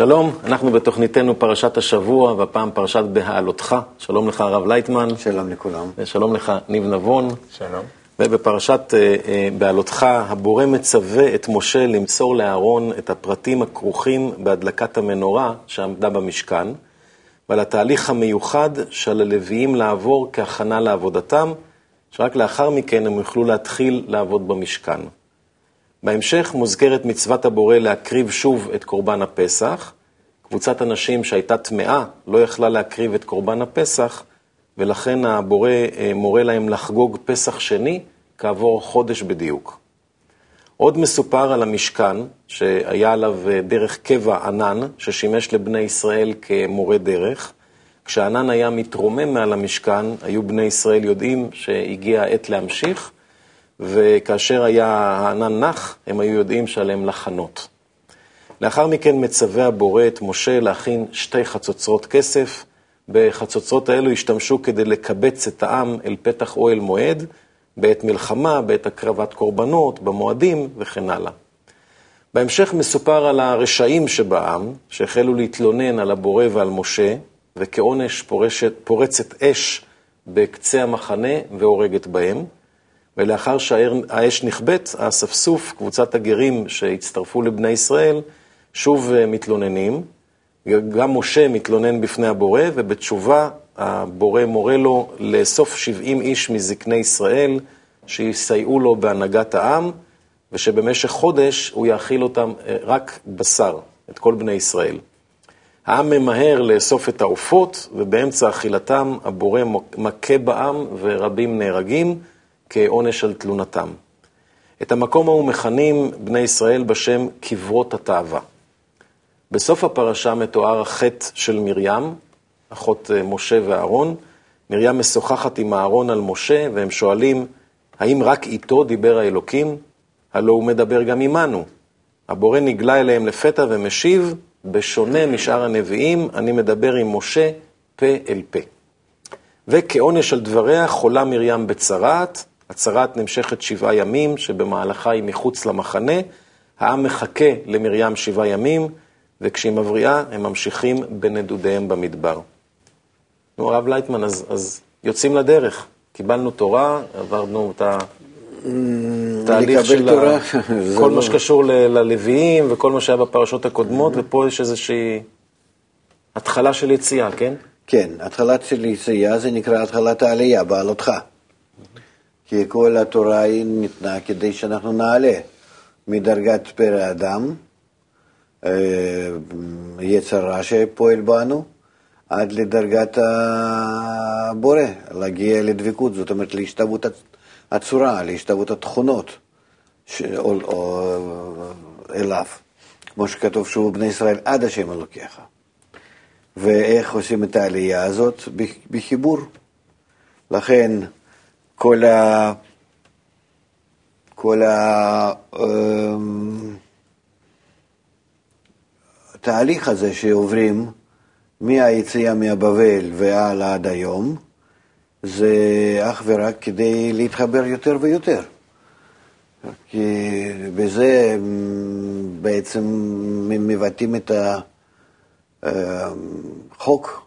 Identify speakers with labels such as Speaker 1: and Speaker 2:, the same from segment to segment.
Speaker 1: שלום, אנחנו בתוכניתנו פרשת השבוע, והפעם פרשת בהעלותך. שלום לך, הרב לייטמן.
Speaker 2: שלום לכולם.
Speaker 1: ושלום לך, ניב נבון.
Speaker 3: שלום.
Speaker 1: ובפרשת אה, אה, בהעלותך, הבורא מצווה את משה למסור לאהרון את הפרטים הכרוכים בהדלקת המנורה שעמדה במשכן, ועל התהליך המיוחד של הלוויים לעבור כהכנה לעבודתם, שרק לאחר מכן הם יוכלו להתחיל לעבוד במשכן. בהמשך מוזכרת מצוות הבורא להקריב שוב את קורבן הפסח. קבוצת אנשים שהייתה טמאה לא יכלה להקריב את קורבן הפסח, ולכן הבורא אה, מורה להם לחגוג פסח שני כעבור חודש בדיוק. עוד מסופר על המשכן, שהיה עליו אה, דרך קבע ענן, ששימש לבני ישראל כמורה דרך. כשהענן היה מתרומם מעל המשכן, היו בני ישראל יודעים שהגיעה העת להמשיך, וכאשר היה הענן נח, הם היו יודעים שעליהם לחנות. לאחר מכן מצווה הבורא את משה להכין שתי חצוצרות כסף. בחצוצרות האלו השתמשו כדי לקבץ את העם אל פתח אוהל מועד, בעת מלחמה, בעת הקרבת קורבנות, במועדים וכן הלאה. בהמשך מסופר על הרשעים שבעם, שהחלו להתלונן על הבורא ועל משה, וכעונש פורשת, פורצת אש בקצה המחנה והורגת בהם. ולאחר שהאש נכבאת, האספסוף, קבוצת הגרים שהצטרפו לבני ישראל, שוב אה, מתלוננים. גם משה מתלונן בפני הבורא, ובתשובה הבורא מורה לו לאסוף 70 איש מזקני ישראל, שיסייעו לו בהנהגת העם, ושבמשך חודש הוא יאכיל אותם אה, רק בשר, את כל בני ישראל. העם ממהר לאסוף את העופות, ובאמצע אכילתם הבורא מכה בעם ורבים נהרגים. כעונש על תלונתם. את המקום ההוא מכנים בני ישראל בשם קברות התאווה. בסוף הפרשה מתואר החטא של מרים, אחות אה, משה ואהרון. מרים משוחחת עם אהרון על משה, והם שואלים, האם רק איתו דיבר האלוקים? הלא הוא מדבר גם עמנו. הבורא נגלה אליהם לפתע ומשיב, בשונה משאר הנביאים, אני מדבר עם משה פה אל פה. וכעונש על דבריה חולה מרים בצרעת, הצהרת נמשכת שבעה ימים, שבמהלכה היא מחוץ למחנה. העם מחכה למרים שבעה ימים, וכשהיא מבריאה, הם ממשיכים בנדודיהם במדבר. נו, הרב לייטמן, אז, אז יוצאים לדרך. קיבלנו תורה, עברנו את התהליך של
Speaker 2: תורה,
Speaker 1: ה... כל מה
Speaker 2: לא-
Speaker 1: שקשור ל- ללוויים וכל מה שהיה בפרשות הקודמות, ופה יש איזושהי התחלה של יציאה, כן?
Speaker 2: כן, התחלת של יציאה זה נקרא התחלת העלייה, בעלותך. כי כל התורה היא ניתנה כדי שאנחנו נעלה מדרגת פרא אדם, אה, יצר רע שפועל בנו, עד לדרגת הבורא, להגיע לדבקות, זאת אומרת להשתוות הצורה, להשתוות התכונות ש... או, או, אליו, כמו שכתוב שהוא בני ישראל עד השם אלוקיך. ואיך עושים את העלייה הזאת? בחיבור. לכן, כל ה... כל התהליך אמ, הזה שעוברים מהיציאה מהבבל והלאה עד היום, זה אך ורק כדי להתחבר יותר ויותר. כי בזה בעצם מבטאים את החוק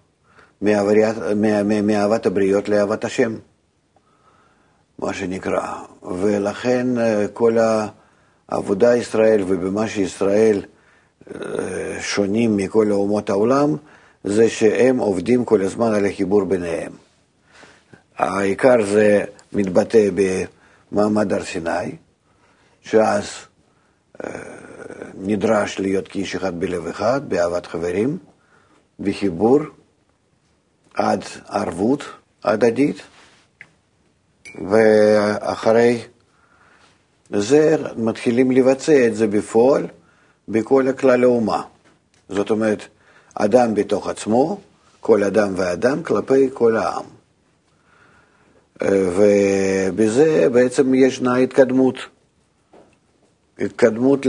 Speaker 2: מאהבת הבריות לאהבת השם. מה שנקרא. ולכן אה, כל העבודה ישראל ובמה שישראל אה, שונים מכל אומות העולם, זה שהם עובדים כל הזמן על החיבור ביניהם. העיקר זה מתבטא במעמד הר סיני, שאז אה, נדרש להיות כאיש אחד בלב אחד, באהבת חברים, בחיבור עד ערבות הדדית. ואחרי זה מתחילים לבצע את זה בפועל בכל הכלל האומה. זאת אומרת, אדם בתוך עצמו, כל אדם ואדם כלפי כל העם. ובזה בעצם ישנה התקדמות. התקדמות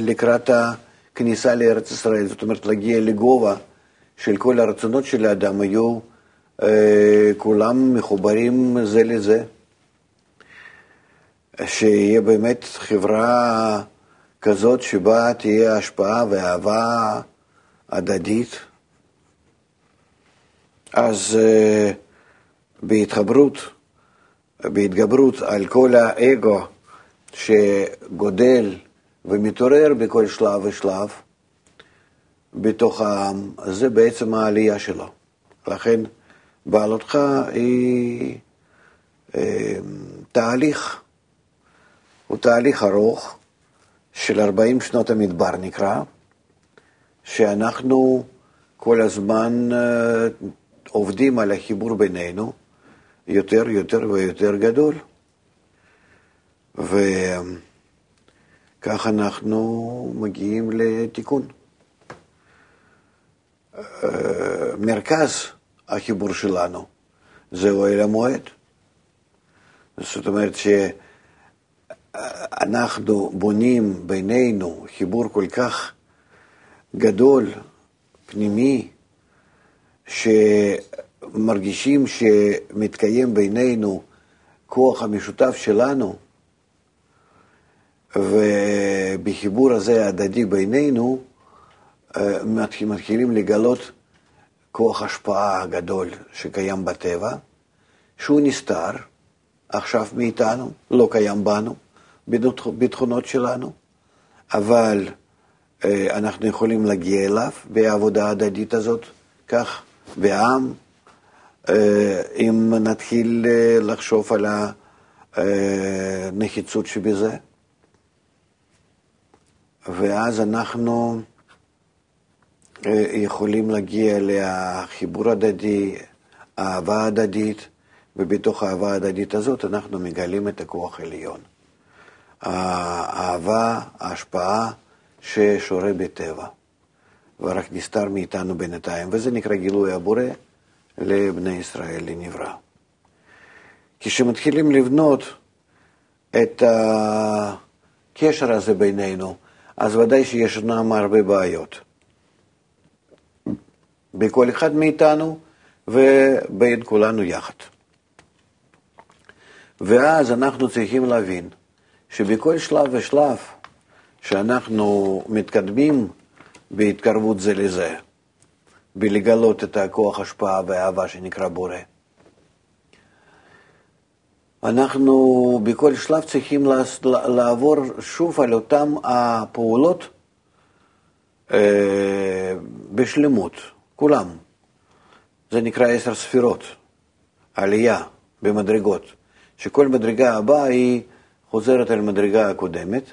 Speaker 2: לקראת הכניסה לארץ ישראל, זאת אומרת להגיע לגובה של כל הרצונות של האדם היו כולם מחוברים זה לזה. שיהיה באמת חברה כזאת שבה תהיה השפעה ואהבה הדדית, אז uh, בהתחברות, בהתגברות על כל האגו שגודל ומתעורר בכל שלב ושלב בתוך העם, זה בעצם העלייה שלו. לכן בעלותך היא אה, תהליך, הוא תהליך ארוך של 40 שנות המדבר נקרא, שאנחנו כל הזמן אה, עובדים על החיבור בינינו יותר, יותר ויותר גדול. וכך אנחנו מגיעים לתיקון. אה, מרכז החיבור שלנו זה אוהל המועד. זאת אומרת שאנחנו בונים בינינו חיבור כל כך גדול, פנימי, שמרגישים שמתקיים בינינו כוח המשותף שלנו, ובחיבור הזה ההדדי בינינו, אה, מתחילים לגלות כוח השפעה גדול שקיים בטבע, שהוא נסתר עכשיו מאיתנו, לא קיים בנו, בתכונות שלנו, אבל אה, אנחנו יכולים להגיע אליו בעבודה ההדדית הזאת, כך בעם, אה, אם נתחיל לחשוב על הנחיצות שבזה. ואז אנחנו אה, יכולים להגיע לחיבור הדדי, אהבה הדדית, ובתוך האהבה ההדדית הזאת אנחנו מגלים את הכוח העליון. האהבה, ההשפעה ששורה בטבע, ורק נסתר מאיתנו בינתיים, וזה נקרא גילוי הבורא לבני ישראל, לנברא. כשמתחילים לבנות את הקשר הזה בינינו, אז ודאי שישנם הרבה בעיות. בכל אחד מאיתנו ובין כולנו יחד. ואז אנחנו צריכים להבין שבכל שלב ושלב שאנחנו מתקדמים בהתקרבות זה לזה, בלגלות את הכוח השפעה והאהבה שנקרא בורא, אנחנו בכל שלב צריכים לעבור שוב על אותן הפעולות אה, בשלמות, כולם. זה נקרא עשר ספירות, עלייה במדרגות, שכל מדרגה הבאה היא חוזרת על מדרגה הקודמת,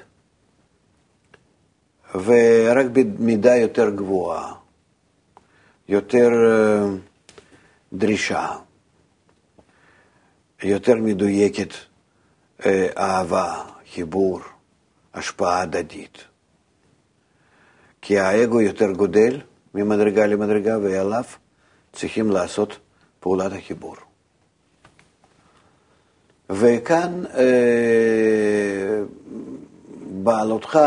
Speaker 2: ורק במידה יותר גבוהה, יותר אה, דרישה. יותר מדויקת אה, אהבה, חיבור, השפעה הדדית. כי האגו יותר גודל ממדרגה למדרגה, ועליו צריכים לעשות פעולת החיבור. וכאן אה, בעלותך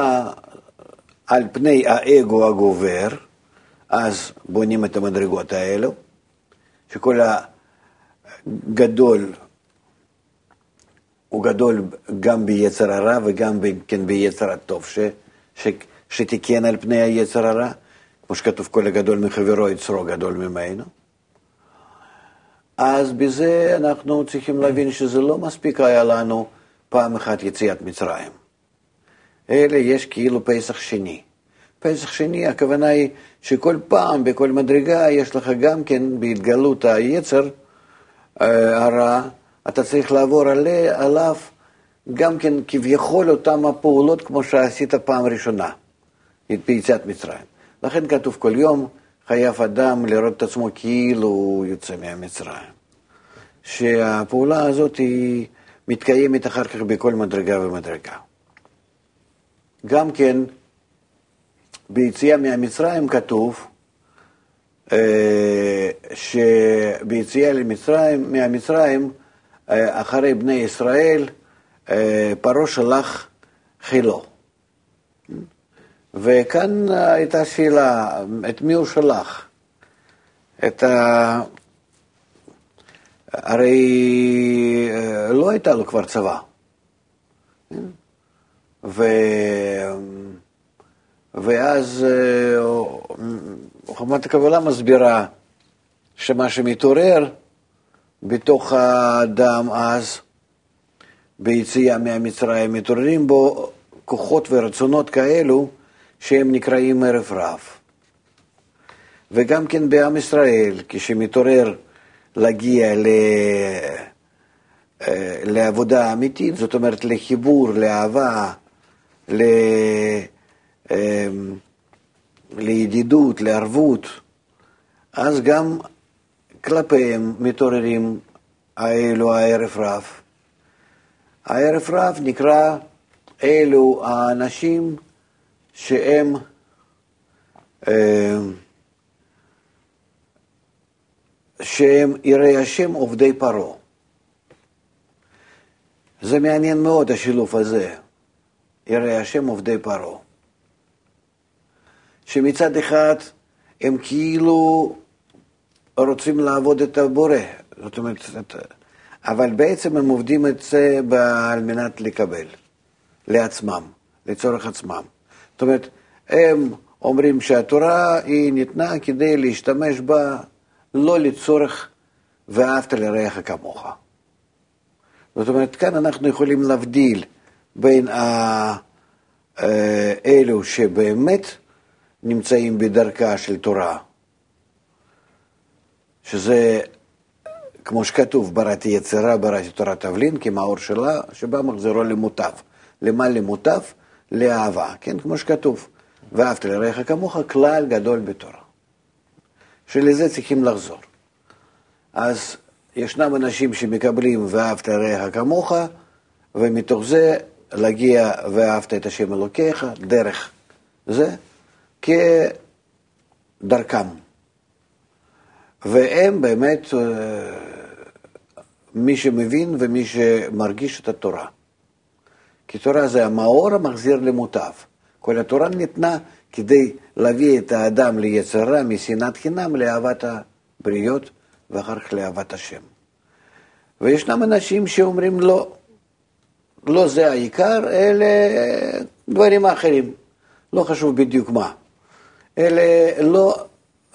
Speaker 2: על פני האגו הגובר, אז בונים את המדרגות האלו, שכל הגדול הוא גדול גם ביצר הרע וגם כן ביצר הטוב, ש, ש, שתיקן על פני היצר הרע, כמו שכתוב כל הגדול מחברו יצרו גדול ממנו. אז בזה אנחנו צריכים להבין שזה לא מספיק היה לנו פעם אחת יציאת מצרים. אלא יש כאילו פסח שני. פסח שני, הכוונה היא שכל פעם, בכל מדרגה, יש לך גם כן בהתגלות היצר אה, הרע, אתה צריך לעבור עליה, עליו גם כן כביכול אותן הפעולות כמו שעשית פעם ראשונה, ביציאת מצרים. לכן כתוב כל יום, חייב אדם לראות את עצמו כאילו הוא יוצא מהמצרים. שהפעולה הזאת היא מתקיימת אחר כך בכל מדרגה ומדרגה. גם כן, ביציאה מהמצרים כתוב אה, שביציאה למצרים, מהמצרים, אה, אחרי בני ישראל, אה, פרעה שלח חילו. וכאן הייתה שאלה, את מי הוא שלח? את ה... הרי אה, לא הייתה לו כבר צבא. ו... ואז חוכמת הקבלה מסבירה שמה שמתעורר בתוך האדם אז, ביציאה מהמצרים, מתעוררים בו כוחות ורצונות כאלו שהם נקראים ערב רב. וגם כן בעם ישראל, כשמתעורר להגיע ל... אה, לעבודה אמיתית, זאת אומרת לחיבור, לאהבה, ל... אה, לידידות, לערבות, אז גם כלפיהם מתעוררים האלו הערב רב. הערב רב נקרא אלו האנשים שהם אה, שהם יראי השם עובדי פרעה. זה מעניין מאוד השילוב הזה, יראי השם עובדי פרעה. שמצד אחד הם כאילו רוצים לעבוד את הבורא, זאת אומרת, אבל בעצם הם עובדים את זה על מנת לקבל לעצמם, לצורך עצמם. זאת אומרת, הם אומרים שהתורה היא ניתנה כדי להשתמש בה לא לצורך ואהבת לרעך כמוך. זאת אומרת, כאן אנחנו יכולים להבדיל בין אה, אלו שבאמת נמצאים בדרכה של תורה, שזה, כמו שכתוב, בראתי יצירה, בראתי תורה תבלין, כמאור שלה, שבה מחזירו למוטב. למה למוטב? לאהבה, כן, כמו שכתוב. ואהבת לרעך כמוך, כלל גדול בתורה. שלזה צריכים לחזור. אז ישנם אנשים שמקבלים ואהבת לרעך כמוך, ומתוך זה להגיע ואהבת את השם אלוקיך, דרך זה, כדרכם. והם באמת אה, מי שמבין ומי שמרגיש את התורה. כי תורה זה המאור המחזיר למוטב. כל התורה ניתנה כדי להביא את האדם ליצרה משנאת חינם לאהבת הבריות ואחר כך לאהבת השם. וישנם אנשים שאומרים לא, לא זה העיקר, אלה דברים אחרים, לא חשוב בדיוק מה. אלה לא,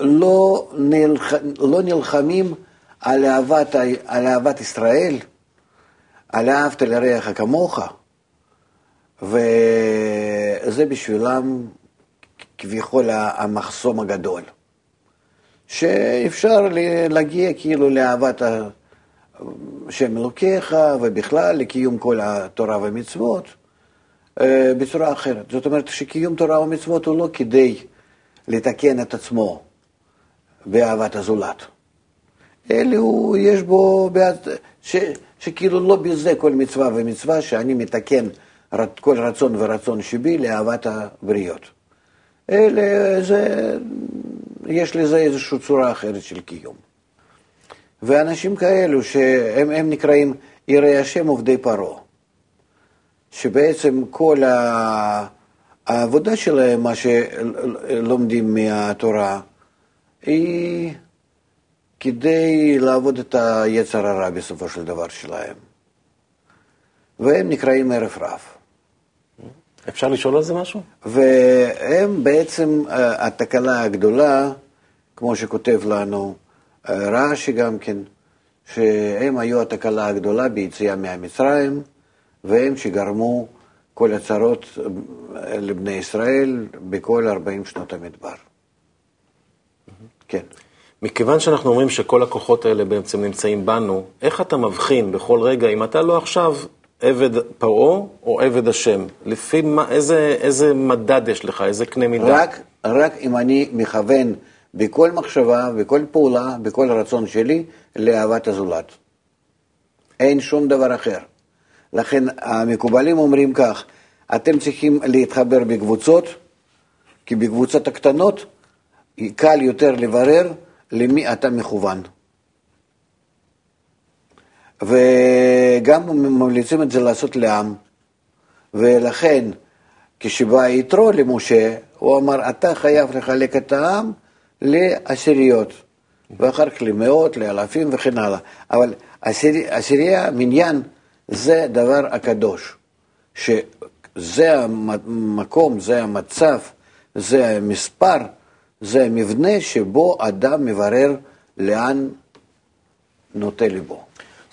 Speaker 2: לא, נלח, לא נלחמים על אהבת, על אהבת ישראל, על אהבת לרעך כמוך, וזה בשבילם כביכול המחסום הגדול. שאפשר להגיע כאילו לאהבת השם אלוקיך ובכלל לקיום כל התורה והמצוות אה, בצורה אחרת. זאת אומרת שקיום תורה ומצוות הוא לא כדי לתקן את עצמו באהבת הזולת, אלא הוא, יש בו, ש, שכאילו לא בזה כל מצווה ומצווה שאני מתקן כל רצון ורצון שבי לאהבת הבריות. אלא זה, יש לזה איזושהי צורה אחרת של קיום. ואנשים כאלו שהם נקראים יראי השם עובדי פרעה, שבעצם כל העבודה שלהם, מה שלומדים מהתורה, היא כדי לעבוד את היצר הרע בסופו של דבר שלהם. והם נקראים ערב רב.
Speaker 1: אפשר לשאול על זה משהו?
Speaker 2: והם בעצם אה, התקלה הגדולה, כמו שכותב לנו אה, רש"י גם כן, שהם היו התקלה הגדולה ביציאה מהמצרים, והם שגרמו כל הצרות אה, לבני ישראל בכל 40 שנות המדבר. כן.
Speaker 1: מכיוון שאנחנו אומרים שכל הכוחות האלה בעצם נמצאים בנו, איך אתה מבחין בכל רגע, אם אתה לא עכשיו עבד פרעה או עבד השם? לפי מה, איזה, איזה מדד יש לך, איזה קנה מידה?
Speaker 2: רק, רק אם אני מכוון בכל מחשבה, בכל פעולה, בכל רצון שלי, לאהבת הזולת. אין שום דבר אחר. לכן המקובלים אומרים כך, אתם צריכים להתחבר בקבוצות, כי בקבוצות הקטנות קל יותר לברר למי אתה מכוון. וגם ממליצים את זה לעשות לעם. ולכן, כשבא יתרו למשה, הוא אמר, אתה חייב לחלק את העם לעשיריות, ואחר כך למאות, לאלפים וכן הלאה. אבל עשירייה, מניין, זה דבר הקדוש, שזה המקום, זה המצב, זה המספר, זה המבנה שבו אדם מברר לאן נוטה ליבו.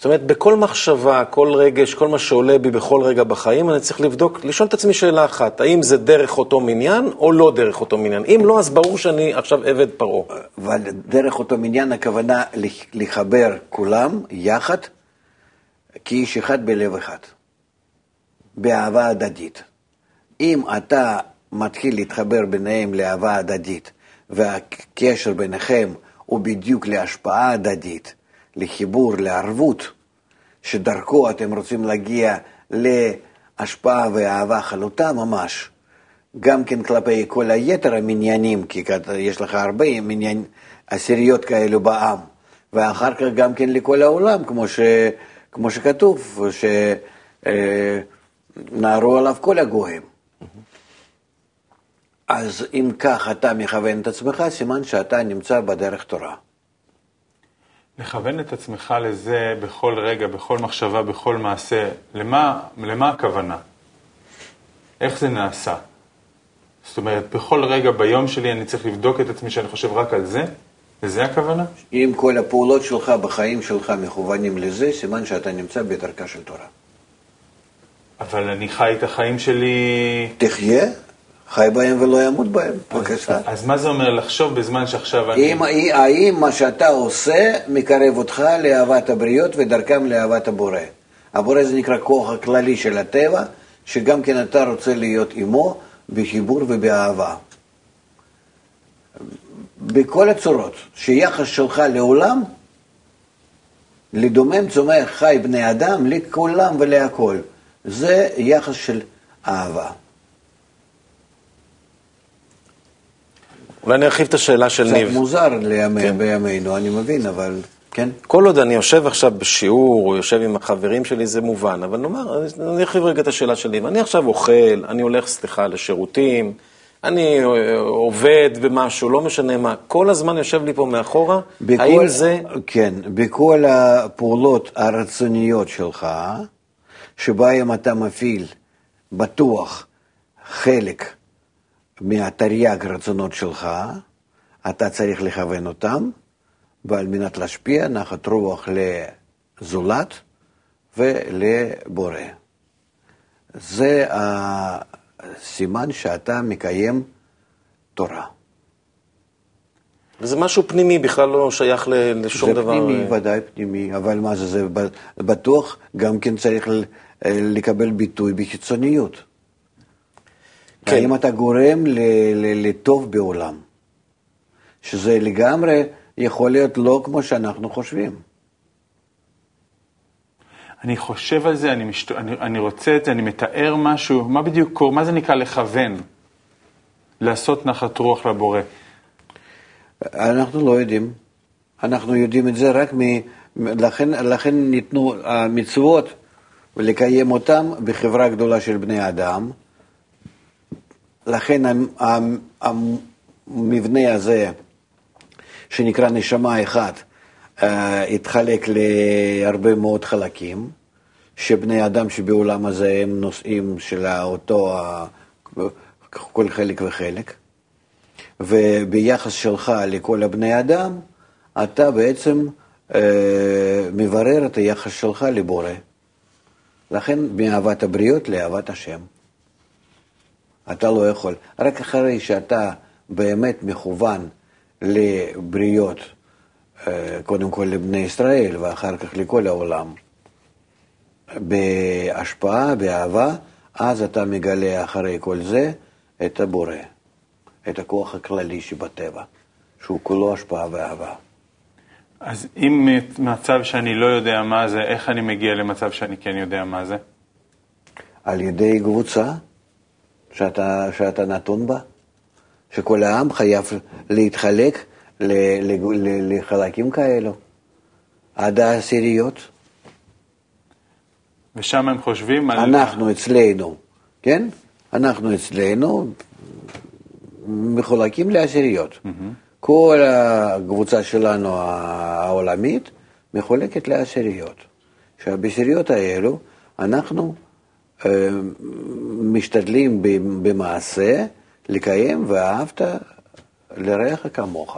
Speaker 1: זאת אומרת, בכל מחשבה, כל רגש, כל מה שעולה בי בכל רגע בחיים, אני צריך לבדוק, לשאול את עצמי שאלה אחת, האם זה דרך אותו מניין או לא דרך אותו מניין? אם לא, אז ברור שאני עכשיו עבד פרעה.
Speaker 2: אבל דרך אותו מניין הכוונה לח- לחבר כולם יחד כאיש אחד בלב אחד, באהבה הדדית. אם אתה מתחיל להתחבר ביניהם לאהבה הדדית, והקשר ביניכם הוא בדיוק להשפעה הדדית, לחיבור, לערבות, שדרכו אתם רוצים להגיע להשפעה ואהבה חלוטה ממש, גם כן כלפי כל היתר המניינים, כי יש לך הרבה מניין, עשיריות כאלו בעם, ואחר כך גם כן לכל העולם, כמו, ש, כמו שכתוב, שנערו עליו כל הגויים. אז אם כך אתה מכוון את עצמך, סימן שאתה נמצא בדרך תורה.
Speaker 3: לכוון את עצמך לזה בכל רגע, בכל מחשבה, בכל מעשה, למה, למה הכוונה? איך זה נעשה? זאת אומרת, בכל רגע ביום שלי אני צריך לבדוק את עצמי שאני חושב רק על זה? לזה הכוונה?
Speaker 2: אם כל הפעולות שלך בחיים שלך מכוונים לזה, סימן שאתה נמצא בדרכה של תורה.
Speaker 3: אבל אני חי את החיים שלי...
Speaker 2: תחיה, חי בהם ולא ימות בהם, בבקשה.
Speaker 3: אז מה זה אומר לחשוב בזמן שעכשיו אני...
Speaker 2: אם, האם מה שאתה עושה מקרב אותך לאהבת הבריות ודרכם לאהבת הבורא. הבורא זה נקרא כוח הכללי של הטבע, שגם כן אתה רוצה להיות עמו בחיבור ובאהבה. בכל הצורות, שיחס שלך לעולם, לדומם צומח חי בני אדם, לכולם ולהכל. זה יחס של אהבה.
Speaker 1: אולי אני ארחיב את השאלה של
Speaker 2: קצת
Speaker 1: ניב.
Speaker 2: מוזר לימי,
Speaker 1: כן.
Speaker 2: בימינו, אני מבין, אבל כן.
Speaker 1: כל עוד אני יושב עכשיו בשיעור, או יושב עם החברים שלי, זה מובן, אבל נאמר, אני ארחיב רגע את השאלה שלי. אני עכשיו אוכל, אני הולך, סליחה, לשירותים, אני אה, עובד במשהו, לא משנה מה, כל הזמן יושב לי פה מאחורה, האם זה...
Speaker 2: כן, בכל הפעולות הרצוניות שלך, שבהם אתה מפעיל בטוח חלק מהתרי"ג רצונות שלך, אתה צריך לכוון אותם, ועל מנת להשפיע נחת רוח לזולת ולבורא. זה הסימן שאתה מקיים תורה.
Speaker 1: וזה משהו פנימי, בכלל לא שייך לשום
Speaker 2: זה
Speaker 1: דבר.
Speaker 2: פנימי,
Speaker 1: אה,
Speaker 2: ודאי פנימי, אבל מה זה, זה בטוח גם כן צריך לקבל ביטוי בחיצוניות.
Speaker 1: כן.
Speaker 2: האם אתה גורם ל- ל- לטוב בעולם? שזה לגמרי יכול להיות לא כמו שאנחנו חושבים.
Speaker 3: אני חושב על זה, אני, משת... אני, אני רוצה את זה, אני מתאר משהו, מה בדיוק קורה, מה זה נקרא לכוון? לעשות נחת רוח לבורא.
Speaker 2: אנחנו לא יודעים. אנחנו יודעים את זה רק מ... לכן, לכן ניתנו המצוות ולקיים אותם בחברה גדולה של בני אדם. לכן המ- המ- המבנה הזה, שנקרא נשמה אחת, אה, התחלק להרבה מאוד חלקים, שבני אדם שבעולם הזה הם נושאים של אותו, כל חלק וחלק. וביחס שלך לכל הבני אדם, אתה בעצם אה, מברר את היחס שלך לבורא. לכן מאהבת הבריות לאהבת השם. אתה לא יכול. רק אחרי שאתה באמת מכוון לבריות, אה, קודם כל לבני ישראל ואחר כך לכל העולם, בהשפעה, באהבה, אז אתה מגלה אחרי כל זה את הבורא, את הכוח הכללי שבטבע, שהוא כולו השפעה ואהבה.
Speaker 3: אז אם מצב שאני לא יודע מה זה, איך אני מגיע למצב שאני כן יודע מה זה?
Speaker 2: על ידי קבוצה שאתה, שאתה נתון בה, שכל העם חייב להתחלק ל, ל, ל, לחלקים כאלו, עד העשיריות.
Speaker 3: ושם הם חושבים על...
Speaker 2: אנחנו אצלנו, כן? אנחנו אצלנו מחולקים לעשיריות. כל הקבוצה שלנו העולמית מחולקת לעשיריות. עכשיו, בעשיריות האלו אנחנו משתדלים במעשה לקיים ואהבת לרעך כמוך,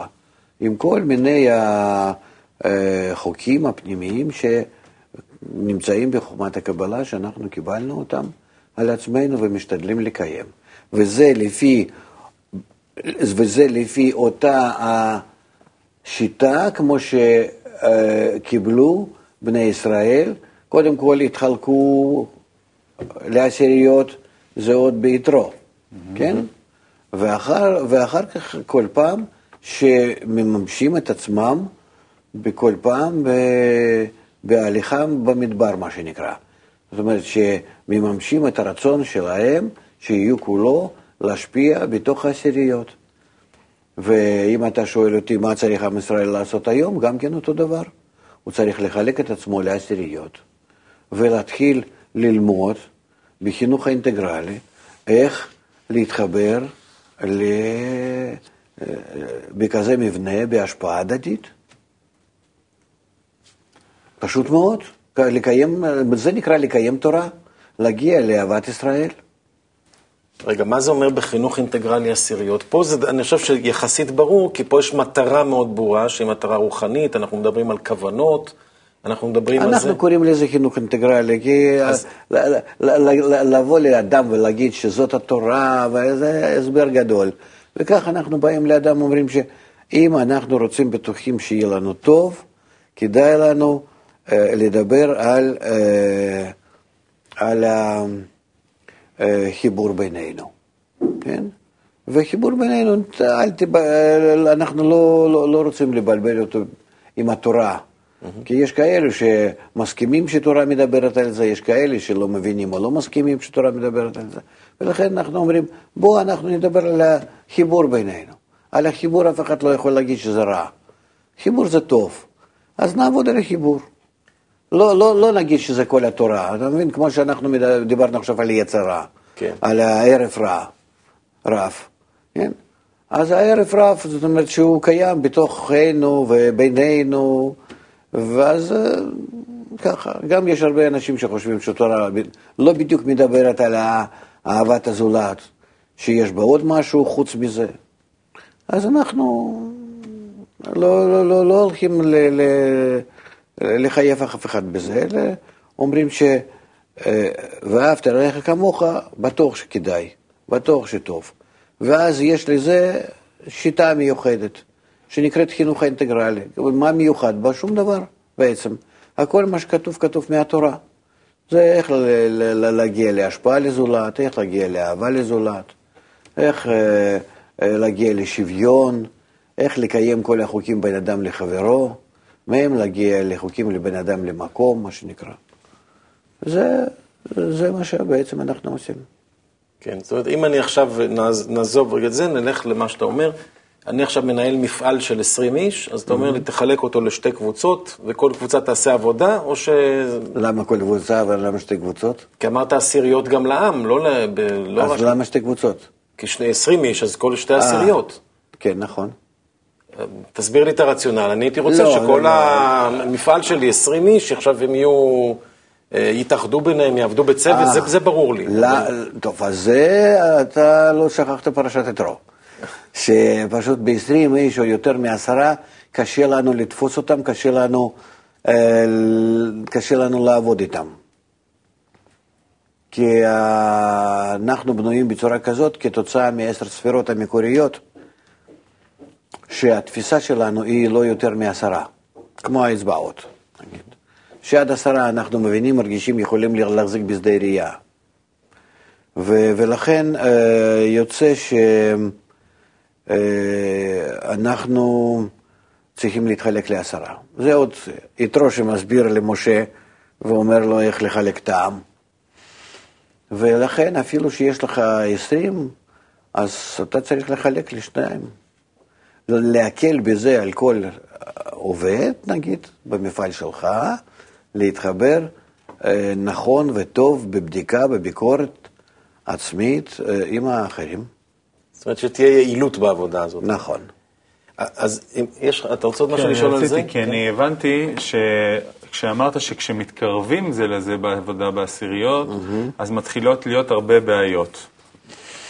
Speaker 2: עם כל מיני החוקים הפנימיים שנמצאים בחומת הקבלה, שאנחנו קיבלנו אותם על עצמנו ומשתדלים לקיים. וזה לפי, וזה לפי אותה השיטה כמו שקיבלו בני ישראל, קודם כל התחלקו לעשיריות, זה עוד ביתרו, mm-hmm. כן? ואחר, ואחר כך כל פעם שמממשים את עצמם בכל פעם בהליכה במדבר, מה שנקרא. זאת אומרת שמממשים את הרצון שלהם שיהיו כולו להשפיע בתוך העשיריות. ואם אתה שואל אותי מה צריך עם ישראל לעשות היום, גם כן אותו דבר. הוא צריך לחלק את עצמו לעשיריות ולהתחיל ללמוד בחינוך האינטגרלי איך להתחבר ל... בכזה מבנה בהשפעה הדדית. פשוט מאוד. לקיים, זה נקרא לקיים תורה, להגיע לאהבת ישראל.
Speaker 1: רגע, מה זה אומר בחינוך אינטגרלי עשיריות? פה זה, אני חושב שיחסית ברור, כי פה יש מטרה מאוד ברורה, שהיא מטרה רוחנית, אנחנו מדברים על כוונות, אנחנו מדברים
Speaker 2: אנחנו
Speaker 1: על זה...
Speaker 2: אנחנו קוראים לזה חינוך אינטגרלי, כי אז... לבוא לאדם ולהגיד שזאת התורה, זה הסבר גדול. וכך אנחנו באים לאדם ואומרים שאם אנחנו רוצים בטוחים שיהיה לנו טוב, כדאי לנו uh, לדבר על, uh, על החיבור בינינו, כן? וחיבור בינינו, אל תב... אנחנו לא, לא, לא רוצים לבלבל אותו עם התורה. Mm-hmm. כי יש כאלה שמסכימים שתורה מדברת על זה, יש כאלה שלא מבינים או לא מסכימים שתורה מדברת על זה. ולכן אנחנו אומרים, בואו אנחנו נדבר על החיבור בינינו. על החיבור אף אחד לא יכול להגיד שזה רע. חיבור זה טוב, אז נעבוד על החיבור. לא, לא, לא נגיד שזה כל התורה, אתה מבין? כמו שאנחנו דיברנו עכשיו על יצר רע, כן. על הערב רע, רב, כן? אז הערב רב, זאת אומרת שהוא קיים בתוכנו ובינינו, ואז אה, ככה, גם יש הרבה אנשים שחושבים שתורה לא בדיוק מדברת על אהבת הזולת, שיש בה עוד משהו חוץ מזה. אז אנחנו לא, לא, לא, לא הולכים ל, ל, לחייב אף אחד בזה, אלא אומרים ש... אה, ואהבת לרעך כמוך, בטוח שכדאי, בטוח שטוב. ואז יש לזה שיטה מיוחדת. שנקראת חינוך האינטגרלי. מה מיוחד בה? שום דבר בעצם. הכל מה שכתוב, כתוב מהתורה. זה איך להגיע להשפעה לזולת, איך להגיע לאהבה לזולת, איך אה, אה, להגיע לשוויון, איך לקיים כל החוקים בין אדם לחברו, מהם להגיע לחוקים לבין אדם למקום, מה שנקרא. זה, זה מה שבעצם אנחנו עושים.
Speaker 1: כן, זאת אומרת, אם אני עכשיו נעזוב רגע את זה, נלך למה שאתה אומר. אני עכשיו מנהל מפעל של 20 איש, אז אתה אומר לי, תחלק אותו לשתי קבוצות, וכל קבוצה תעשה עבודה, או ש...
Speaker 2: למה כל קבוצה ולמה שתי קבוצות?
Speaker 1: כי אמרת עשיריות גם לעם, לא, ב... לא
Speaker 2: אז למה שתי קבוצות?
Speaker 1: כי שני 20 איש, אז כל שתי עשיריות.
Speaker 2: כן, נכון.
Speaker 1: תסביר לי את הרציונל. אני הייתי רוצה לא, שכל לא, המפעל שלי, 20 איש, עכשיו הם יהיו... אה, יתאחדו ביניהם, יעבדו בצוות, זה, זה ברור לי.
Speaker 2: טוב, אז זה, אתה לא שכחת פרשת יתרו. שפשוט ב-20 איש או יותר מעשרה, קשה לנו לתפוס אותם, קשה לנו, אה, קשה לנו לעבוד איתם. כי אה, אנחנו בנויים בצורה כזאת כתוצאה מעשר ספירות המקוריות, שהתפיסה שלנו היא לא יותר מעשרה, כמו האצבעות. שעד עשרה אנחנו מבינים, מרגישים, יכולים להחזיק בשדה ראייה. ולכן אה, יוצא ש... אה, אנחנו צריכים להתחלק לעשרה. זה עוד יתרו שמסביר למשה ואומר לו איך לחלק את העם. ולכן אפילו שיש לך עשרים, אז אתה צריך לחלק לשניים. להקל בזה על כל עובד, נגיד, במפעל שלך, להתחבר אה, נכון וטוב בבדיקה, בביקורת עצמית אה, עם האחרים.
Speaker 1: זאת אומרת שתהיה יעילות בעבודה הזאת.
Speaker 2: נכון.
Speaker 1: אז אם יש, אתה רוצה עוד משהו כן, לשאול על זה?
Speaker 3: כי אני כן. הבנתי שכשאמרת שכשמתקרבים זה לזה בעבודה בעשיריות, אז מתחילות להיות הרבה בעיות.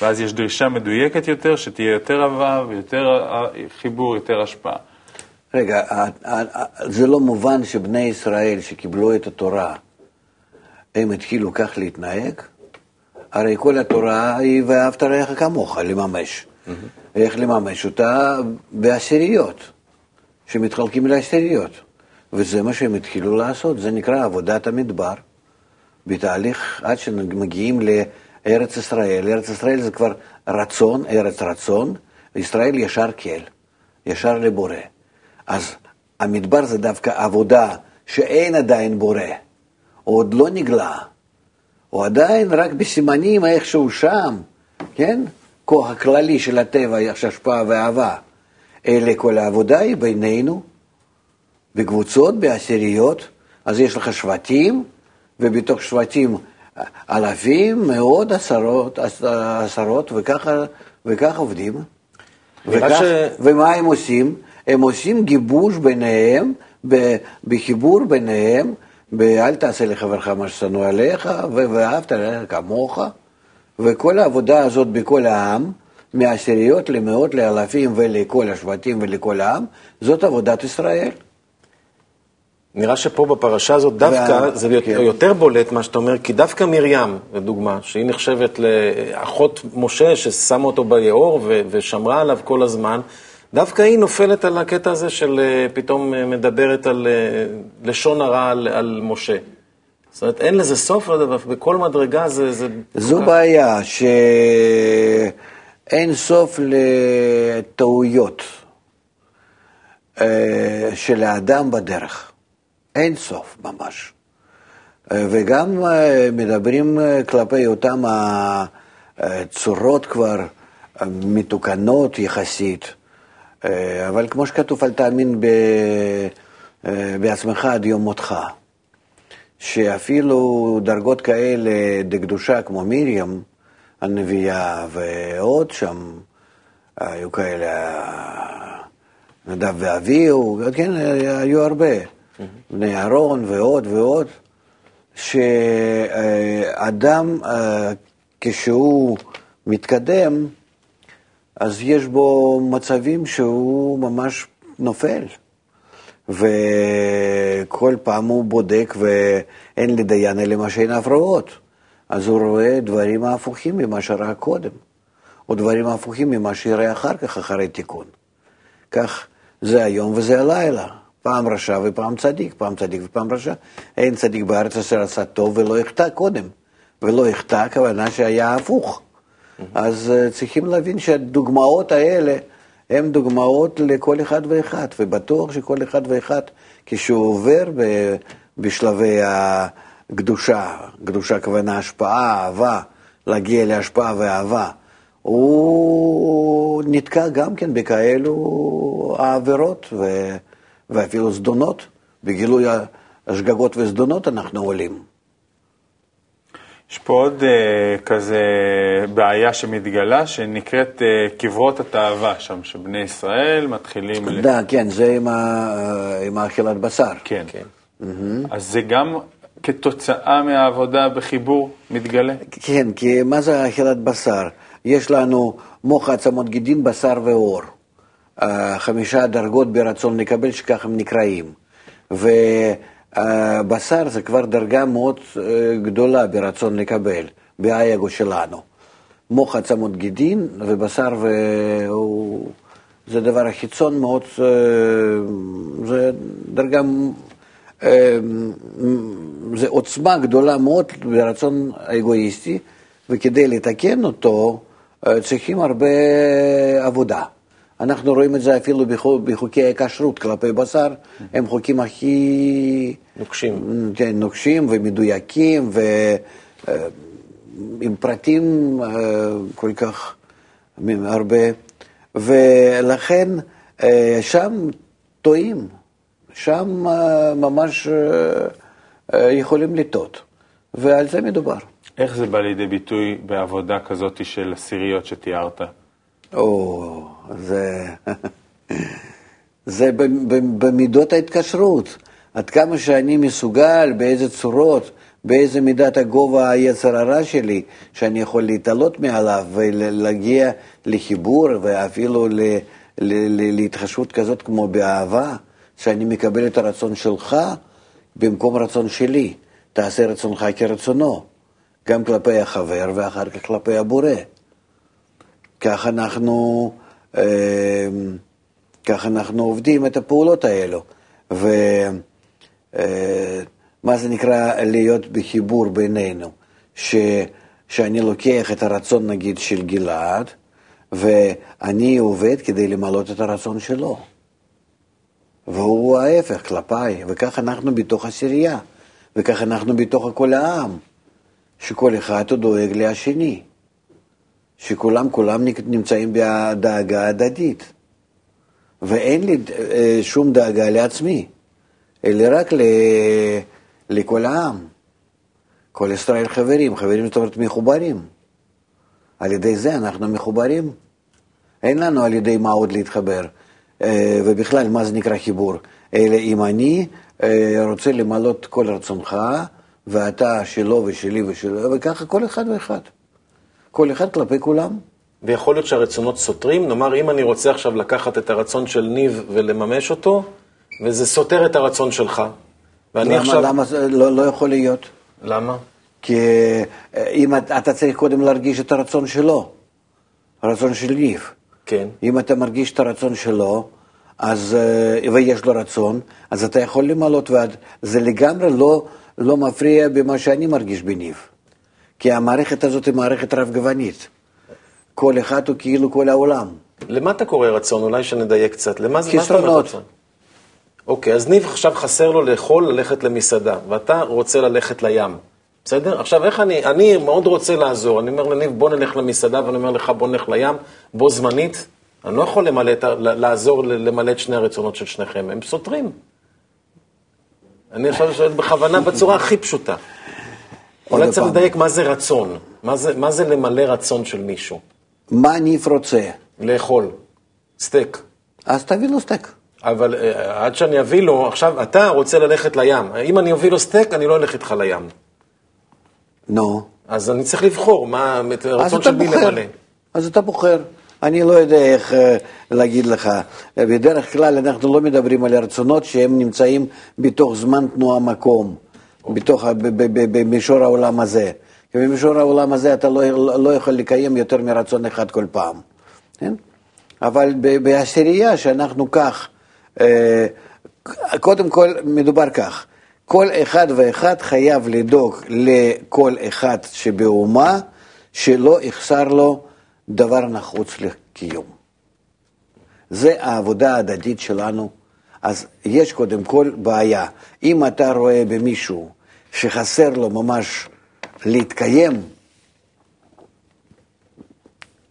Speaker 3: ואז יש דרישה מדויקת יותר, שתהיה יותר אהבה ויותר חיבור, יותר השפעה.
Speaker 2: רגע, זה לא מובן שבני ישראל שקיבלו את התורה, הם התחילו כך להתנהג? הרי כל התורה היא ואהבת רעך כמוך לממש. Mm-hmm. איך לממש אותה? בעשיריות, שמתחלקים לעשיריות. וזה מה שהם התחילו לעשות, זה נקרא עבודת המדבר. בתהליך עד שמגיעים לארץ ישראל. ארץ ישראל זה כבר רצון, ארץ רצון, וישראל ישר כל, ישר לבורא. אז המדבר זה דווקא עבודה שאין עדיין בורא, עוד לא נגלה, הוא עדיין רק בסימנים איכשהו שם, כן? כוח הכללי של הטבע, יש השפעה ואהבה. אלה כל העבודה היא בינינו, בקבוצות, בעשיריות, אז יש לך שבטים, ובתוך שבטים אלפים, מאות, עשרות, עשרות וככה, וככה עובדים. וכך, ש... ומה הם עושים? הם עושים גיבוש ביניהם, בחיבור ביניהם, ב"אל תעשה לחברך מה ששנוא עליך", ו"ואהבת לרעך כמוך", וכל העבודה הזאת בכל העם, מעשיריות למאות, לאלפים ולכל השבטים ולכל העם, זאת עבודת ישראל.
Speaker 1: נראה שפה בפרשה הזאת דווקא וה... זה כן. יותר בולט מה שאתה אומר, כי דווקא מרים, לדוגמה, שהיא נחשבת לאחות משה ששמה אותו ביאור ושמרה עליו כל הזמן, דווקא היא נופלת על הקטע הזה של אה, פתאום אה, מדברת על אה, לשון הרע על, על משה. זאת אומרת, אין לזה סוף בכל מדרגה זה... זה
Speaker 2: זו בעיה, שאין סוף לטעויות של האדם בדרך. אין סוף ממש. וגם מדברים כלפי אותם הצורות כבר מתוקנות יחסית. אה, אבל כמו שכתוב, אל תאמין ב, אה, בעצמך עד יום מותך. שאפילו דרגות כאלה דקדושה כמו מרים הנביאה ועוד שם היו כאלה, נדב ואביהו, כן, היו הרבה, בני אהרון ועוד ועוד, שאדם אה, כשהוא מתקדם, אז יש בו מצבים שהוא ממש נופל. וכל פעם הוא בודק ואין לדיין אלא מה שאין הפרעות. אז הוא רואה דברים הפוכים ממה שראה קודם, או דברים הפוכים ממה שיראה אחר כך, אחרי תיקון. כך זה היום וזה הלילה. פעם רשע ופעם צדיק, פעם צדיק ופעם רשע. אין צדיק בארץ אשר עשה טוב ולא יחטא קודם. ולא יחטא, הכוונה שהיה הפוך. אז אה, צריכים להבין שהדוגמאות האלה הן דוגמאות לכל אחד ואחד, ובטוח שכל אחד ואחד, כשהוא עובר בשלבי הקדושה, קדושה כוונה השפעה, אהבה, להגיע להשפעה ואהבה, הוא נתקע גם כן בכאלו העבירות. ואפילו זדונות, בגילוי השגגות וזדונות אנחנו עולים.
Speaker 3: יש פה עוד uh, כזה בעיה שמתגלה, שנקראת uh, קברות התאווה שם, שבני ישראל מתחילים...
Speaker 2: תודה, כן, זה עם, ה, uh, עם האכילת בשר.
Speaker 3: כן. כן. Mm-hmm. אז זה גם כתוצאה מהעבודה בחיבור מתגלה?
Speaker 2: כן, כי מה זה אכילת בשר? יש לנו מוח עצמות גידין, בשר ועור. Uh, חמישה דרגות ברצון לקבל, שככה הם נקראים. ו... הבשר זה כבר דרגה מאוד אה, גדולה ברצון לקבל, באייגו שלנו. מוח עצמות גידין ובשר והוא... זה דבר החיצון מאוד, אה, זה דרגה, אה, זה עוצמה גדולה מאוד ברצון האגואיסטי, וכדי לתקן אותו צריכים הרבה עבודה. אנחנו רואים את זה אפילו בחוקי הכשרות כלפי בשר, הם חוקים הכי...
Speaker 1: נוקשים.
Speaker 2: כן, נוקשים ומדויקים ועם פרטים אה, כל כך הרבה, ולכן אה, שם טועים, שם אה, ממש יכולים לטעות, ועל זה מדובר.
Speaker 3: איך זה בא לידי ביטוי בעבודה כזאת של עשיריות שתיארת?
Speaker 2: או, זה, זה במידות ההתקשרות. עד כמה שאני מסוגל, באיזה צורות, באיזה מידת הגובה היצר הרע שלי, שאני יכול להתעלות מעליו ולהגיע לחיבור ואפילו ל, ל, ל, להתחשבות כזאת כמו באהבה, שאני מקבל את הרצון שלך במקום רצון שלי. תעשה רצונך כרצונו, גם כלפי החבר ואחר כך כלפי הבורא. כך אנחנו, אה, כך אנחנו עובדים את הפעולות האלו. ומה אה, זה נקרא להיות בחיבור בינינו? ש, שאני לוקח את הרצון נגיד של גלעד, ואני עובד כדי למלות את הרצון שלו. והוא ההפך כלפיי, וכך אנחנו בתוך עשירייה, וכך אנחנו בתוך כל העם, שכל אחד הוא דואג לשני. שכולם כולם נמצאים בדאגה הדדית. ואין לי אה, שום דאגה לעצמי, אלא רק ל... לכל העם. כל ישראל חברים, חברים זאת אומרת מחוברים. על ידי זה אנחנו מחוברים. אין לנו על ידי מה עוד להתחבר. אה, ובכלל, מה זה נקרא חיבור? אלא אם אני אה, רוצה למלות כל רצונך, ואתה שלו ושלי ושלו, וככה כל אחד ואחד. כל אחד כלפי כולם.
Speaker 1: ויכול להיות שהרצונות סותרים, נאמר אם אני רוצה עכשיו לקחת את הרצון של ניב ולממש אותו, וזה סותר את הרצון שלך.
Speaker 2: ואני למה, עכשיו... למה זה לא, לא יכול להיות?
Speaker 1: למה?
Speaker 2: כי אה, אם אתה צריך קודם להרגיש את הרצון שלו, הרצון של ניב.
Speaker 1: כן.
Speaker 2: אם אתה מרגיש את הרצון שלו, אז, אה, ויש לו רצון, אז אתה יכול למלות, וזה לגמרי לא, לא מפריע במה שאני מרגיש בניב. כי המערכת הזאת היא מערכת רב-גוונית. כל אחד הוא כאילו כל העולם.
Speaker 1: למה אתה קורא רצון? אולי שנדייק קצת. למה
Speaker 2: זה, חסרונות.
Speaker 1: אוקיי, אז ניב עכשיו חסר לו לאכול, ללכת למסעדה, ואתה רוצה ללכת לים. בסדר? עכשיו, איך אני, אני מאוד רוצה לעזור, אני אומר לניב, בוא נלך למסעדה, ואני אומר לך, בוא נלך לים, בו זמנית. אני לא יכול למלא, לעזור למלא את שני הרצונות של שניכם, הם סותרים. אני עכשיו שואל בכוונה בצורה הכי פשוטה. אולי צריך לדייק מה זה רצון, מה זה, מה זה למלא רצון של מישהו.
Speaker 2: מה ניף רוצה?
Speaker 1: לאכול, סטייק.
Speaker 2: אז תביא לו סטייק.
Speaker 1: אבל uh, עד שאני אביא לו, עכשיו אתה רוצה ללכת לים. אם אני אביא לו סטייק, אני לא אלך איתך לים.
Speaker 2: נו. נו.
Speaker 1: אז אני צריך לבחור מה, הרצון של מי למלא.
Speaker 2: אז אתה בוחר. אני לא יודע איך uh, להגיד לך. בדרך כלל אנחנו לא מדברים על הרצונות שהם נמצאים בתוך זמן תנועה מקום. בתוך, במישור העולם הזה. כי במישור העולם הזה אתה לא, לא יכול לקיים יותר מרצון אחד כל פעם. כן? אבל בעשירייה שאנחנו כך, אה, קודם כל מדובר כך, כל אחד ואחד חייב לדאוג לכל אחד שבאומה, שלא יחסר לו דבר נחוץ לקיום. זה העבודה ההדדית שלנו. אז יש קודם כל בעיה. אם אתה רואה במישהו שחסר לו ממש להתקיים,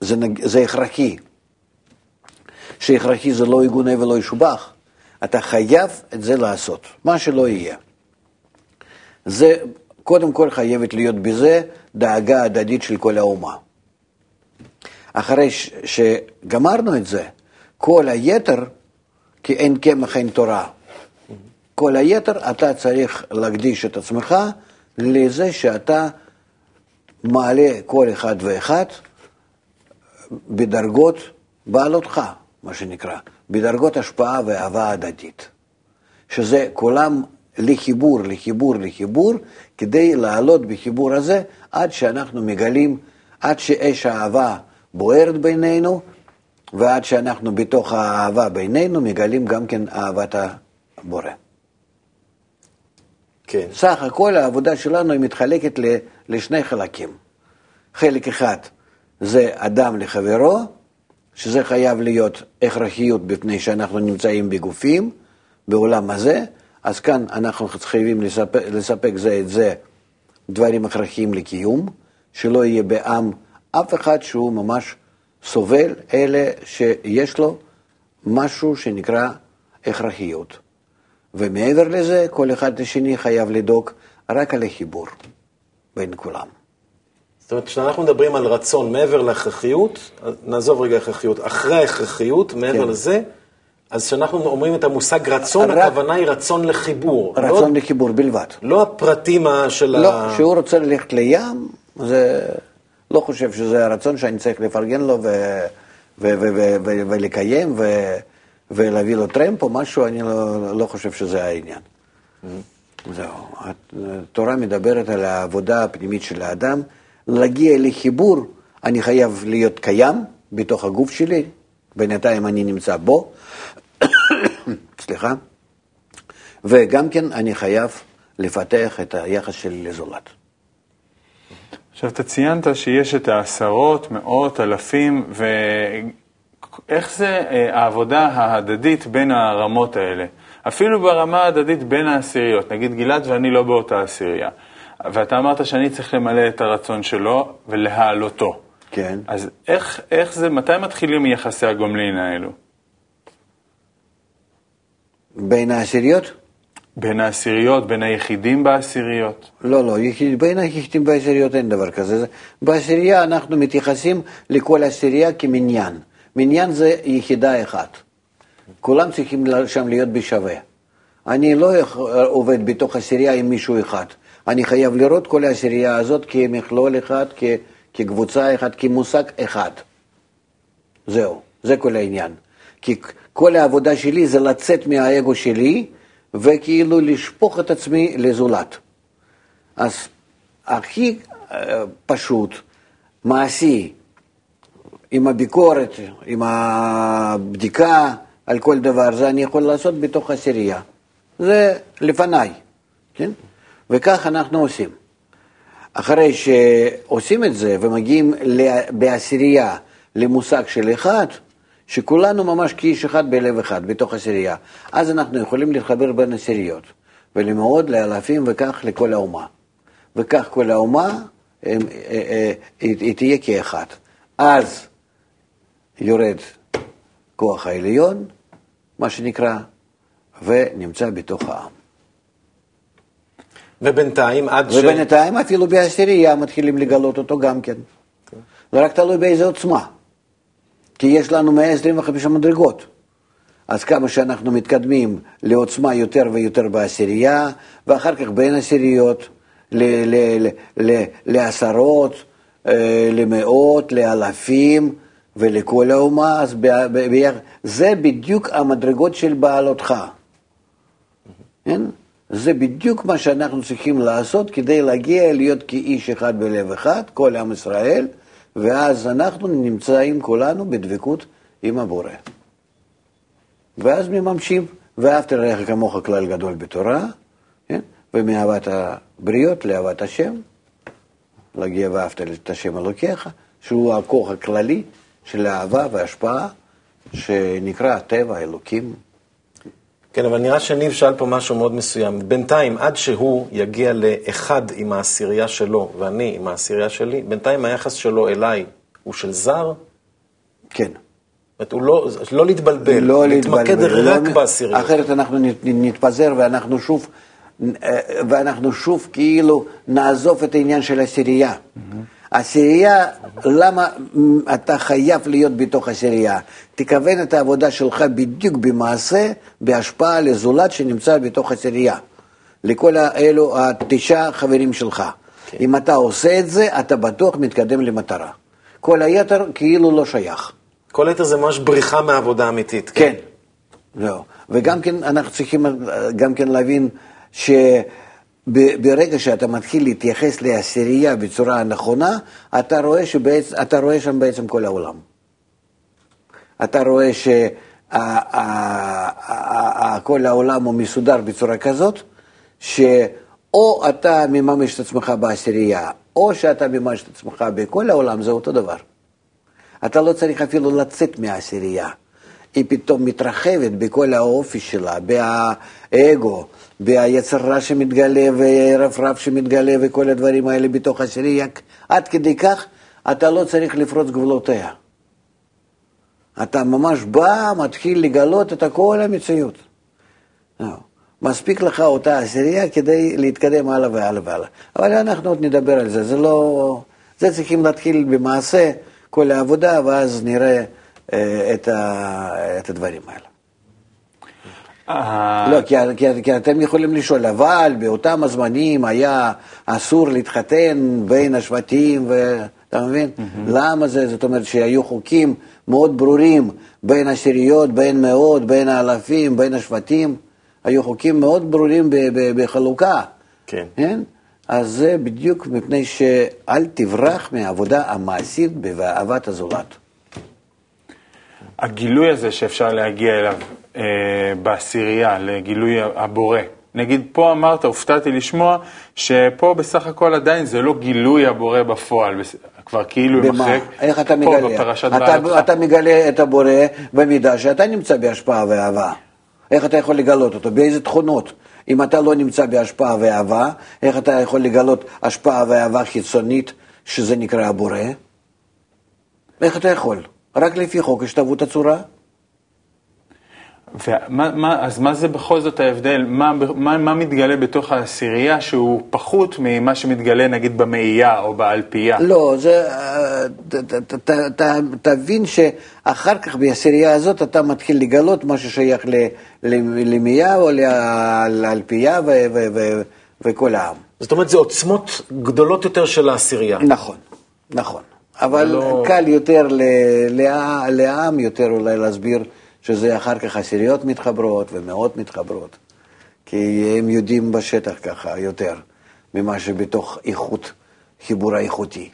Speaker 2: זה, זה הכרחי. שהכרחי זה לא יגונה ולא ישובח, אתה חייב את זה לעשות, מה שלא יהיה. זה, קודם כל חייבת להיות בזה דאגה הדדית של כל האומה. אחרי ש, שגמרנו את זה, כל היתר, כי אין קמח אין תורה. כל היתר אתה צריך להקדיש את עצמך לזה שאתה מעלה כל אחד ואחד בדרגות בעלותך, מה שנקרא, בדרגות השפעה ואהבה הדדית. שזה כולם לחיבור, לחיבור, לחיבור, כדי לעלות בחיבור הזה עד שאנחנו מגלים, עד שאש האהבה בוערת בינינו, ועד שאנחנו בתוך האהבה בינינו מגלים גם כן אהבת הבורא.
Speaker 1: כן.
Speaker 2: סך הכל העבודה שלנו היא מתחלקת לשני חלקים. חלק אחד זה אדם לחברו, שזה חייב להיות הכרחיות בפני שאנחנו נמצאים בגופים, בעולם הזה, אז כאן אנחנו חייבים לספק, לספק זה את זה דברים הכרחיים לקיום, שלא יהיה בעם אף אחד שהוא ממש סובל, אלא שיש לו משהו שנקרא הכרחיות. ומעבר לזה, כל אחד לשני חייב לדאוג רק על החיבור בין כולם.
Speaker 1: זאת אומרת, כשאנחנו מדברים על רצון מעבר להכרחיות, נעזוב רגע הכרחיות, אחרי ההכרחיות, מעבר כן. לזה, אז כשאנחנו אומרים את המושג רצון,
Speaker 2: רק-
Speaker 1: הכוונה היא רצון לחיבור.
Speaker 2: רצון
Speaker 1: לא,
Speaker 2: לחיבור בלבד.
Speaker 1: לא הפרטים של
Speaker 2: לא,
Speaker 1: ה...
Speaker 2: כשהוא רוצה ללכת לים, זה לא חושב שזה הרצון שאני צריך לפרגן לו ו, ו, ו, ולקיים ולהביא לו טרמפ או משהו, אני לא, לא חושב שזה העניין. זהו. התורה מדברת על העבודה הפנימית של האדם. להגיע לחיבור, אני חייב להיות קיים בתוך הגוף שלי, בינתיים אני נמצא בו, סליחה, וגם כן אני חייב לפתח את היחס שלי לזולת.
Speaker 3: עכשיו, אתה ציינת שיש את העשרות, מאות, אלפים, ואיך זה אה, העבודה ההדדית בין הרמות האלה? אפילו ברמה ההדדית בין העשיריות, נגיד גלעד ואני לא באותה עשירייה, ואתה אמרת שאני צריך למלא את הרצון שלו ולהעלותו.
Speaker 2: כן.
Speaker 3: אז איך, איך זה, מתי מתחילים יחסי הגומלין האלו?
Speaker 2: בין העשיריות?
Speaker 3: בין העשיריות, בין היחידים בעשיריות?
Speaker 2: לא, לא, בין היחידים בעשיריות אין דבר כזה. זה- בעשירייה אנחנו מתייחסים לכל עשירייה כמניין. מניין זה יחידה אחת. כולם צריכים שם להיות בשווה. אני לא עובד בתוך עשירייה עם מישהו אחד. אני חייב לראות כל העשירייה הזאת כמכלול אחד, כ- כקבוצה אחת, כמושג אחד. זהו, זה כל העניין. כי כל העבודה שלי זה לצאת מהאגו שלי וכאילו לשפוך את עצמי לזולת. אז הכי אה, פשוט, מעשי, עם הביקורת, עם הבדיקה על כל דבר, זה אני יכול לעשות בתוך עשירייה. זה לפניי, כן? וכך אנחנו עושים. אחרי שעושים את זה ומגיעים בעשירייה למושג של אחד, שכולנו ממש כאיש אחד בלב אחד, בתוך עשירייה, אז אנחנו יכולים להתחבר בין עשיריות, ולמאוד, לאלפים וכך לכל האומה. וכך כל האומה הם, אה, אה, היא, תהיה כאחד. אז יורד כוח העליון, מה שנקרא, ונמצא בתוך העם.
Speaker 1: ובינתיים, עד ש...
Speaker 2: ובינתיים אפילו בעשירייה מתחילים לגלות אותו גם כן. זה רק תלוי באיזה עוצמה. כי יש לנו 125 מדרגות. אז כמה שאנחנו מתקדמים לעוצמה יותר ויותר בעשירייה, ואחר כך בין עשיריות, ל- ל- ל- לעשרות, אה, למאות, לאלפים ולכל האומה, אז ב- ב- ביח- זה בדיוק המדרגות של בעלותך. כן? זה בדיוק מה שאנחנו צריכים לעשות כדי להגיע להיות כאיש אחד בלב אחד, כל עם ישראל, ואז אנחנו נמצאים כולנו בדבקות עם הבורא. ואז מממשים, ואהבת לרעך כמוך כלל גדול בתורה, כן? ומאהבת הבריות לאהבת השם, להגיע ואהבת את השם אלוקיך, שהוא הכוח הכללי של האהבה וההשפעה, שנקרא הטבע, אלוקים.
Speaker 1: כן, אבל נראה שניב שאל פה משהו מאוד מסוים. בינתיים, עד שהוא יגיע לאחד עם העשירייה שלו ואני עם העשירייה שלי, בינתיים היחס שלו אליי הוא של זר? זאת
Speaker 2: כן.
Speaker 1: אומרת, הוא לא, לא להתבלבל,
Speaker 2: לא
Speaker 1: להתמקד
Speaker 2: להתבלבל,
Speaker 1: רק
Speaker 2: לא-
Speaker 1: בעשיריות.
Speaker 2: אחרת אנחנו נת- נתפזר ואנחנו שוב, אה, ואנחנו שוב כאילו נעזוב את העניין של עשירייה. עשירייה, למה מ, אתה חייב להיות בתוך עשירייה? תכוון את העבודה שלך בדיוק במעשה, בהשפעה לזולת שנמצא בתוך עשירייה. לכל האלו, התשעה חברים שלך. אם אתה עושה את זה, אתה בטוח מתקדם למטרה. כל היתר כאילו לא שייך.
Speaker 1: כל היתר זה ממש בריחה מהעבודה אמיתית.
Speaker 2: כן. זהו. וגם כן אנחנו צריכים אה, גם כן להבין שברגע שאתה מתחיל להתייחס לעשירייה בצורה הנכונה, אתה רואה, שבעצם, אתה רואה שם בעצם כל העולם. אתה רואה שכל העולם הוא מסודר בצורה כזאת, שאו אתה מממש את עצמך בעשירייה, או שאתה מממש את עצמך בכל העולם, זה אותו דבר. אתה לא צריך אפילו לצאת מהעשירייה. היא פתאום מתרחבת בכל האופי שלה, באגו, ביצר רע שמתגלה ורפרף שמתגלה וכל הדברים האלה בתוך העשירייה. עד כדי כך אתה לא צריך לפרוץ גבולותיה. אתה ממש בא, מתחיל לגלות את כל המציאות. זהו. מספיק לך אותה עשירייה כדי להתקדם הלאה והלאה והלאה. אבל אנחנו עוד נדבר על זה, זה לא... זה צריכים להתחיל במעשה, כל העבודה, ואז נראה אה, את, ה... את הדברים האלה.
Speaker 3: אה,
Speaker 2: לא, כי, כי, כי אתם יכולים לשאול, אבל באותם הזמנים היה אסור להתחתן בין השבטים, ואתה מבין? למה זה? זאת אומרת שהיו חוקים מאוד ברורים בין עשיריות, בין מאות, בין האלפים, בין השבטים. היו חוקים מאוד ברורים בחלוקה.
Speaker 1: כן.
Speaker 2: כן? אז זה בדיוק מפני שאל תברח מהעבודה המעשית ובאהבת הזולת.
Speaker 3: הגילוי הזה שאפשר להגיע אליו בעשירייה, לגילוי הבורא. נגיד, פה אמרת, הופתעתי לשמוע, שפה בסך הכל עדיין זה לא גילוי הבורא בפועל, כבר כאילו
Speaker 2: במה?
Speaker 3: מחק.
Speaker 2: איך אתה
Speaker 3: פה
Speaker 2: מגלה?
Speaker 3: בפרשת
Speaker 2: אתה,
Speaker 3: בעלותך.
Speaker 2: אתה מגלה את הבורא במידה שאתה נמצא בהשפעה ואהבה. איך אתה יכול לגלות אותו? באיזה תכונות? אם אתה לא נמצא בהשפעה ואהבה, איך אתה יכול לגלות השפעה ואהבה חיצונית, שזה נקרא הבורא? איך אתה יכול? רק לפי חוק השתוות הצורה?
Speaker 3: ומה, מה, אז מה זה בכל זאת ההבדל? מה, מה, מה מתגלה בתוך העשירייה שהוא פחות ממה שמתגלה נגיד במאייה או באלפייה?
Speaker 2: לא, זה... ת- ת- ת- ת- תבין שאחר כך בעשירייה הזאת אתה מתחיל לגלות מה ששייך ל- ל- למייה או לאלפייה ו- ו- ו- וכל העם.
Speaker 1: זאת אומרת, זה עוצמות גדולות יותר של העשירייה.
Speaker 2: נכון, נכון. אבל
Speaker 1: לא-
Speaker 2: קל יותר לעם יותר אולי להסביר שזה אחר כך עשיריות מתחברות ומאות מתחברות. כי הם יודעים בשטח ככה יותר ממה שבתוך איכות, חיבור האיכותי.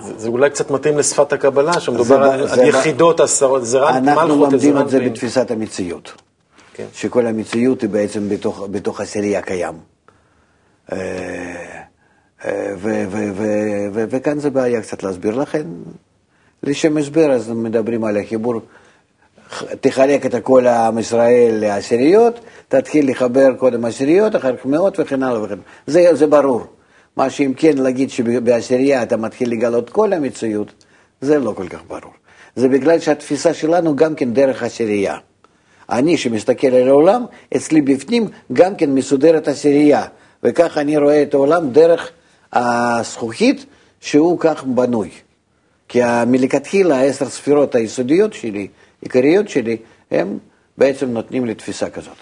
Speaker 1: זה, זה אולי קצת מתאים לשפת הקבלה,
Speaker 2: זה
Speaker 1: שמדובר
Speaker 2: ב-
Speaker 1: על,
Speaker 2: זה
Speaker 1: על יחידות עשרות, זה רק
Speaker 2: אנחנו
Speaker 1: מלכות,
Speaker 2: לומדים
Speaker 1: עזרא
Speaker 2: את זה. בתפיסת המציאות.
Speaker 1: כן.
Speaker 2: שכל המציאות היא בעצם בתוך, בתוך עשירייה קיים. אה, אה, וכאן זה בעיה קצת להסביר לכם. לשם הסבר, אז מדברים על החיבור, תחלק את כל עם ישראל לעשיריות, תתחיל לחבר קודם עשיריות, אחר כך מאות וכן הלאה וכן הלאה. זה, זה ברור. מה שאם כן להגיד שבעשירייה אתה מתחיל לגלות כל המציאות, זה לא כל כך ברור. זה בגלל שהתפיסה שלנו גם כן דרך עשירייה. אני שמסתכל על העולם, אצלי בפנים גם כן מסודרת עשירייה, וככה אני רואה את העולם דרך הזכוכית שהוא כך בנוי. כי מלכתחילה העשר ספירות היסודיות שלי, עיקריות שלי, הם בעצם נותנים לי תפיסה כזאת.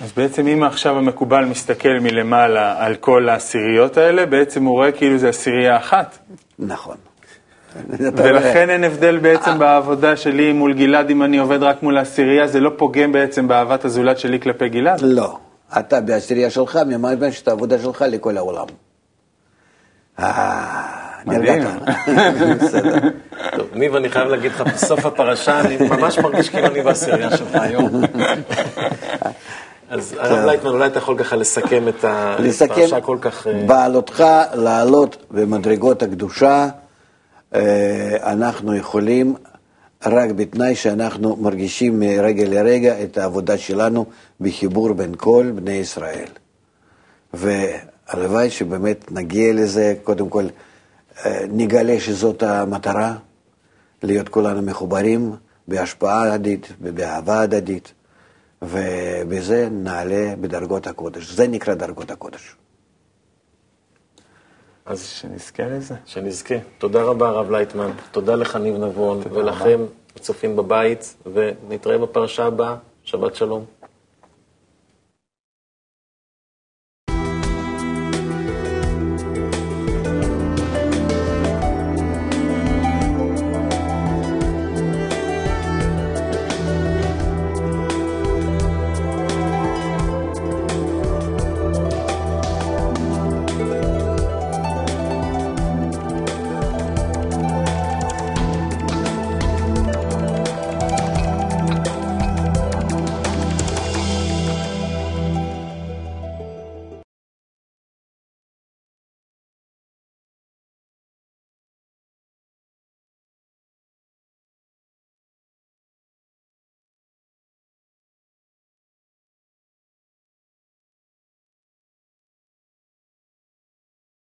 Speaker 3: אז בעצם אם עכשיו המקובל מסתכל מלמעלה על כל העשיריות האלה, בעצם הוא רואה כאילו זה עשירייה אחת.
Speaker 2: נכון.
Speaker 3: ולכן אין הבדל בעצם בעבודה שלי מול גלעד, אם אני עובד רק מול העשירייה, זה לא פוגם בעצם באהבת הזולת שלי כלפי גלעד?
Speaker 2: לא. אתה בעשירייה שלך ממש את העבודה שלך לכל העולם.
Speaker 3: מדהים.
Speaker 2: בסדר.
Speaker 1: טוב, ניב, אני חייב להגיד לך, בסוף הפרשה, אני ממש מרגיש כאילו אני בעשירייה שלך היום. אז הרב לייטמן, אולי אתה יכול ככה לסכם את הפרשה כל כך... אה,
Speaker 2: בעלותך לעלות במדרגות הקדושה, אה, אנחנו יכולים רק בתנאי שאנחנו מרגישים מרגע לרגע את העבודה שלנו בחיבור בין כל בני ישראל. והלוואי שבאמת נגיע לזה, קודם כל נגלה שזאת המטרה, להיות כולנו מחוברים בהשפעה הדדית ובאהבה הדדית, ובזה נעלה בדרגות הקודש. זה נקרא דרגות הקודש.
Speaker 1: אז
Speaker 3: שנזכה לזה.
Speaker 1: שנזכה. תודה רבה, הרב לייטמן. תודה לך, ניב נבון, ולכם, הצופים בבית, ונתראה בפרשה הבאה. שבת שלום.